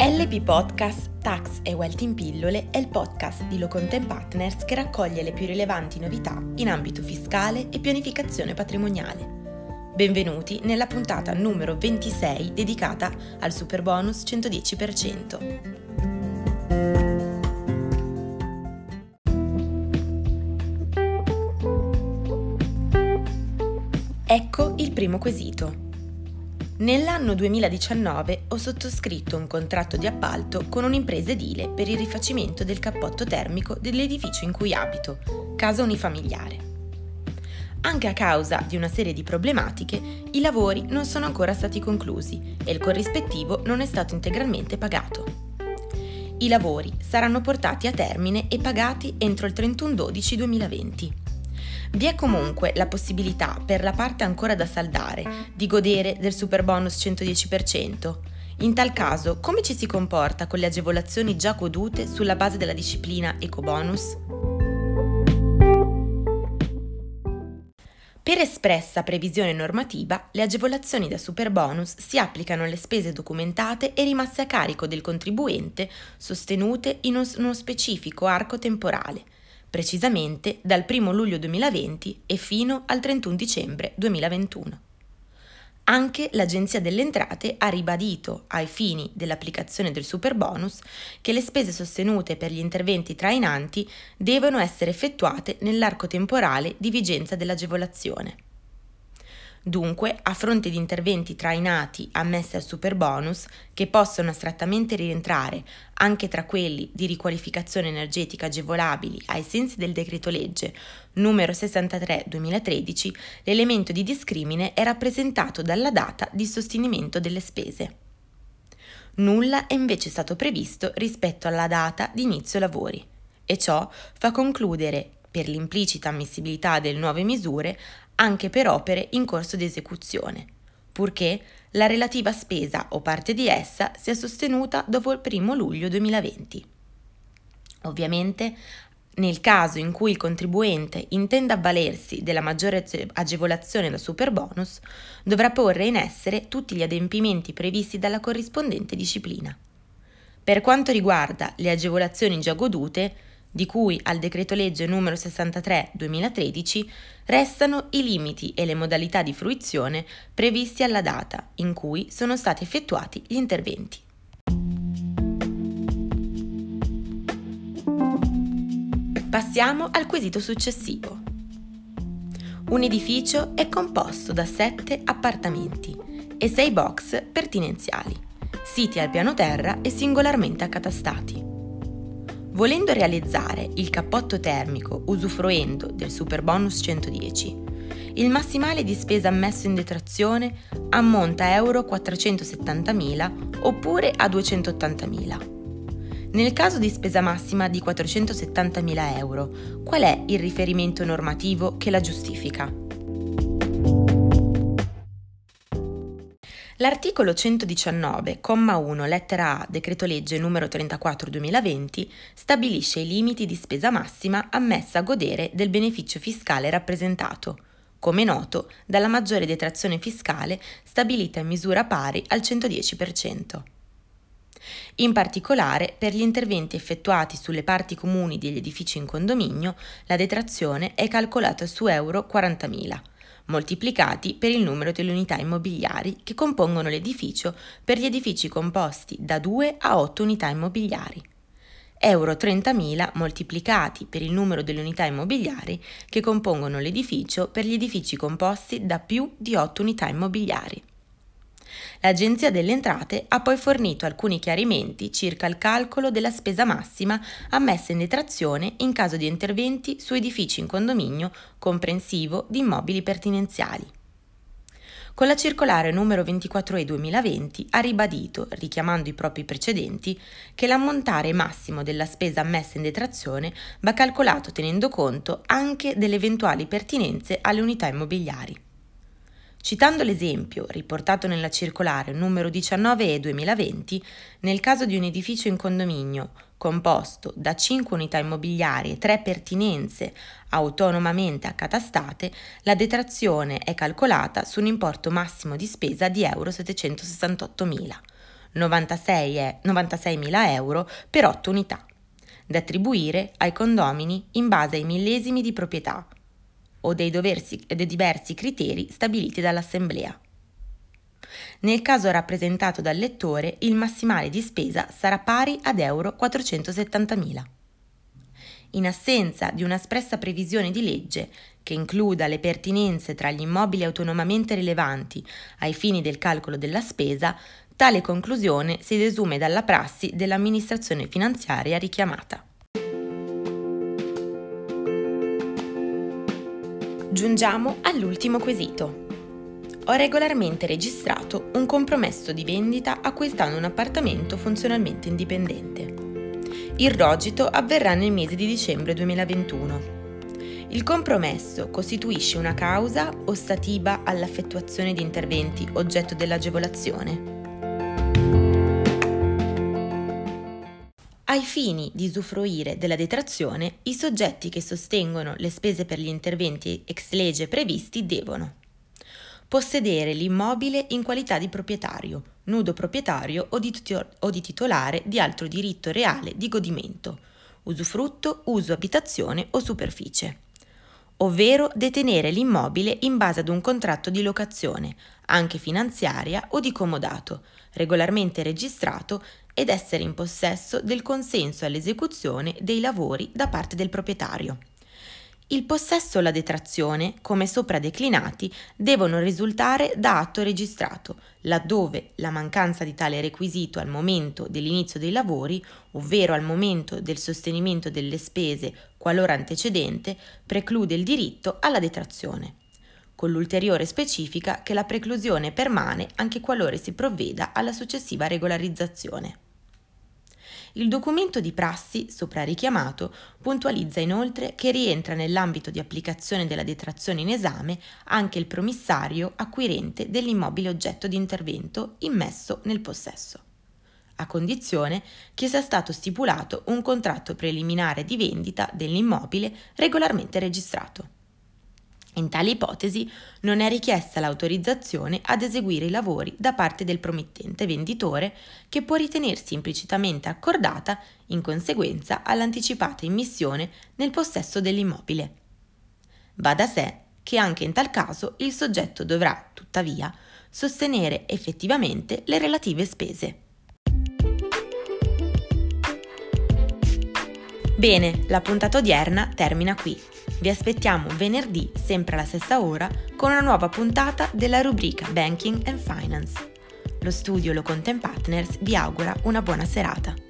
LP Podcast Tax e Wealth in pillole è il podcast di Locontent Partners che raccoglie le più rilevanti novità in ambito fiscale e pianificazione patrimoniale. Benvenuti nella puntata numero 26 dedicata al super bonus 110%. Ecco il primo quesito. Nell'anno 2019 ho sottoscritto un contratto di appalto con un'impresa edile per il rifacimento del cappotto termico dell'edificio in cui abito, casa unifamiliare. Anche a causa di una serie di problematiche, i lavori non sono ancora stati conclusi e il corrispettivo non è stato integralmente pagato. I lavori saranno portati a termine e pagati entro il 31-12-2020. Vi è comunque la possibilità per la parte ancora da saldare di godere del super bonus 110%. In tal caso, come ci si comporta con le agevolazioni già godute sulla base della disciplina ecobonus? Per espressa previsione normativa, le agevolazioni da superbonus si applicano alle spese documentate e rimaste a carico del contribuente sostenute in uno specifico arco temporale, precisamente dal 1 luglio 2020 e fino al 31 dicembre 2021. Anche l'Agenzia delle Entrate ha ribadito, ai fini dell'applicazione del superbonus, che le spese sostenute per gli interventi trainanti devono essere effettuate nell'arco temporale di vigenza dell'agevolazione. Dunque, a fronte di interventi trainati ammessi al superbonus, che possono astrattamente rientrare anche tra quelli di riqualificazione energetica agevolabili ai sensi del decreto legge numero 63-2013, l'elemento di discrimine è rappresentato dalla data di sostenimento delle spese. Nulla è invece stato previsto rispetto alla data di inizio lavori, e ciò fa concludere per l'implicita ammissibilità delle nuove misure anche per opere in corso di esecuzione, purché la relativa spesa o parte di essa sia sostenuta dopo il 1 luglio 2020. Ovviamente, nel caso in cui il contribuente intenda avvalersi della maggiore agevolazione da superbonus, dovrà porre in essere tutti gli adempimenti previsti dalla corrispondente disciplina. Per quanto riguarda le agevolazioni già godute, di cui al decreto legge numero 63-2013, restano i limiti e le modalità di fruizione previsti alla data in cui sono stati effettuati gli interventi. Passiamo al quesito successivo. Un edificio è composto da 7 appartamenti e 6 box pertinenziali, siti al piano terra e singolarmente accatastati. Volendo realizzare il cappotto termico usufruendo del super bonus 110, il massimale di spesa ammesso in detrazione ammonta a euro 470.000 oppure a 280.000. Nel caso di spesa massima di 470.000 euro, qual è il riferimento normativo che la giustifica? L'articolo 119, comma 1, lettera A, decreto legge numero 34-2020, stabilisce i limiti di spesa massima ammessa a godere del beneficio fiscale rappresentato, come noto, dalla maggiore detrazione fiscale stabilita in misura pari al 110%. In particolare, per gli interventi effettuati sulle parti comuni degli edifici in condominio, la detrazione è calcolata su euro 40.000 moltiplicati per il numero delle unità immobiliari che compongono l'edificio per gli edifici composti da 2 a 8 unità immobiliari. Euro 30.000 moltiplicati per il numero delle unità immobiliari che compongono l'edificio per gli edifici composti da più di 8 unità immobiliari. L'Agenzia delle Entrate ha poi fornito alcuni chiarimenti circa il calcolo della spesa massima ammessa in detrazione in caso di interventi su edifici in condominio comprensivo di immobili pertinenziali. Con la circolare numero 24E 2020 ha ribadito, richiamando i propri precedenti, che l'ammontare massimo della spesa ammessa in detrazione va calcolato tenendo conto anche delle eventuali pertinenze alle unità immobiliari. Citando l'esempio riportato nella circolare numero 19 e 2020, nel caso di un edificio in condominio composto da 5 unità immobiliari e 3 pertinenze autonomamente accatastate, la detrazione è calcolata su un importo massimo di spesa di euro 768.000, 96.000 euro per 8 unità, da attribuire ai condomini in base ai millesimi di proprietà o dei, doversi, dei diversi criteri stabiliti dall'Assemblea. Nel caso rappresentato dal lettore, il massimale di spesa sarà pari ad euro 470.000. In assenza di un'espressa previsione di legge che includa le pertinenze tra gli immobili autonomamente rilevanti ai fini del calcolo della spesa, tale conclusione si desume dalla prassi dell'amministrazione finanziaria richiamata. Giungiamo all'ultimo quesito. Ho regolarmente registrato un compromesso di vendita acquistando un appartamento funzionalmente indipendente. Il rogito avverrà nel mese di dicembre 2021. Il compromesso costituisce una causa ostativa all'effettuazione di interventi oggetto dell'agevolazione? Ai fini di usufruire della detrazione, i soggetti che sostengono le spese per gli interventi ex legge previsti devono possedere l'immobile in qualità di proprietario, nudo proprietario o di, o di titolare di altro diritto reale di godimento, usufrutto, uso abitazione o superficie ovvero detenere l'immobile in base ad un contratto di locazione, anche finanziaria o di comodato, regolarmente registrato ed essere in possesso del consenso all'esecuzione dei lavori da parte del proprietario. Il possesso o la detrazione, come sopra declinati, devono risultare da atto registrato, laddove la mancanza di tale requisito al momento dell'inizio dei lavori, ovvero al momento del sostenimento delle spese qualora antecedente, preclude il diritto alla detrazione, con l'ulteriore specifica che la preclusione permane anche qualora si provveda alla successiva regolarizzazione. Il documento di prassi, sopra richiamato, puntualizza inoltre che rientra nell'ambito di applicazione della detrazione in esame anche il promissario acquirente dell'immobile oggetto di intervento immesso nel possesso a condizione che sia stato stipulato un contratto preliminare di vendita dell'immobile regolarmente registrato. In tale ipotesi non è richiesta l'autorizzazione ad eseguire i lavori da parte del promettente venditore che può ritenersi implicitamente accordata in conseguenza all'anticipata immissione nel possesso dell'immobile. Va da sé che anche in tal caso il soggetto dovrà, tuttavia, sostenere effettivamente le relative spese. Bene, la puntata odierna termina qui. Vi aspettiamo venerdì, sempre alla stessa ora, con una nuova puntata della rubrica Banking and Finance. Lo studio Lo Content Partners vi augura una buona serata.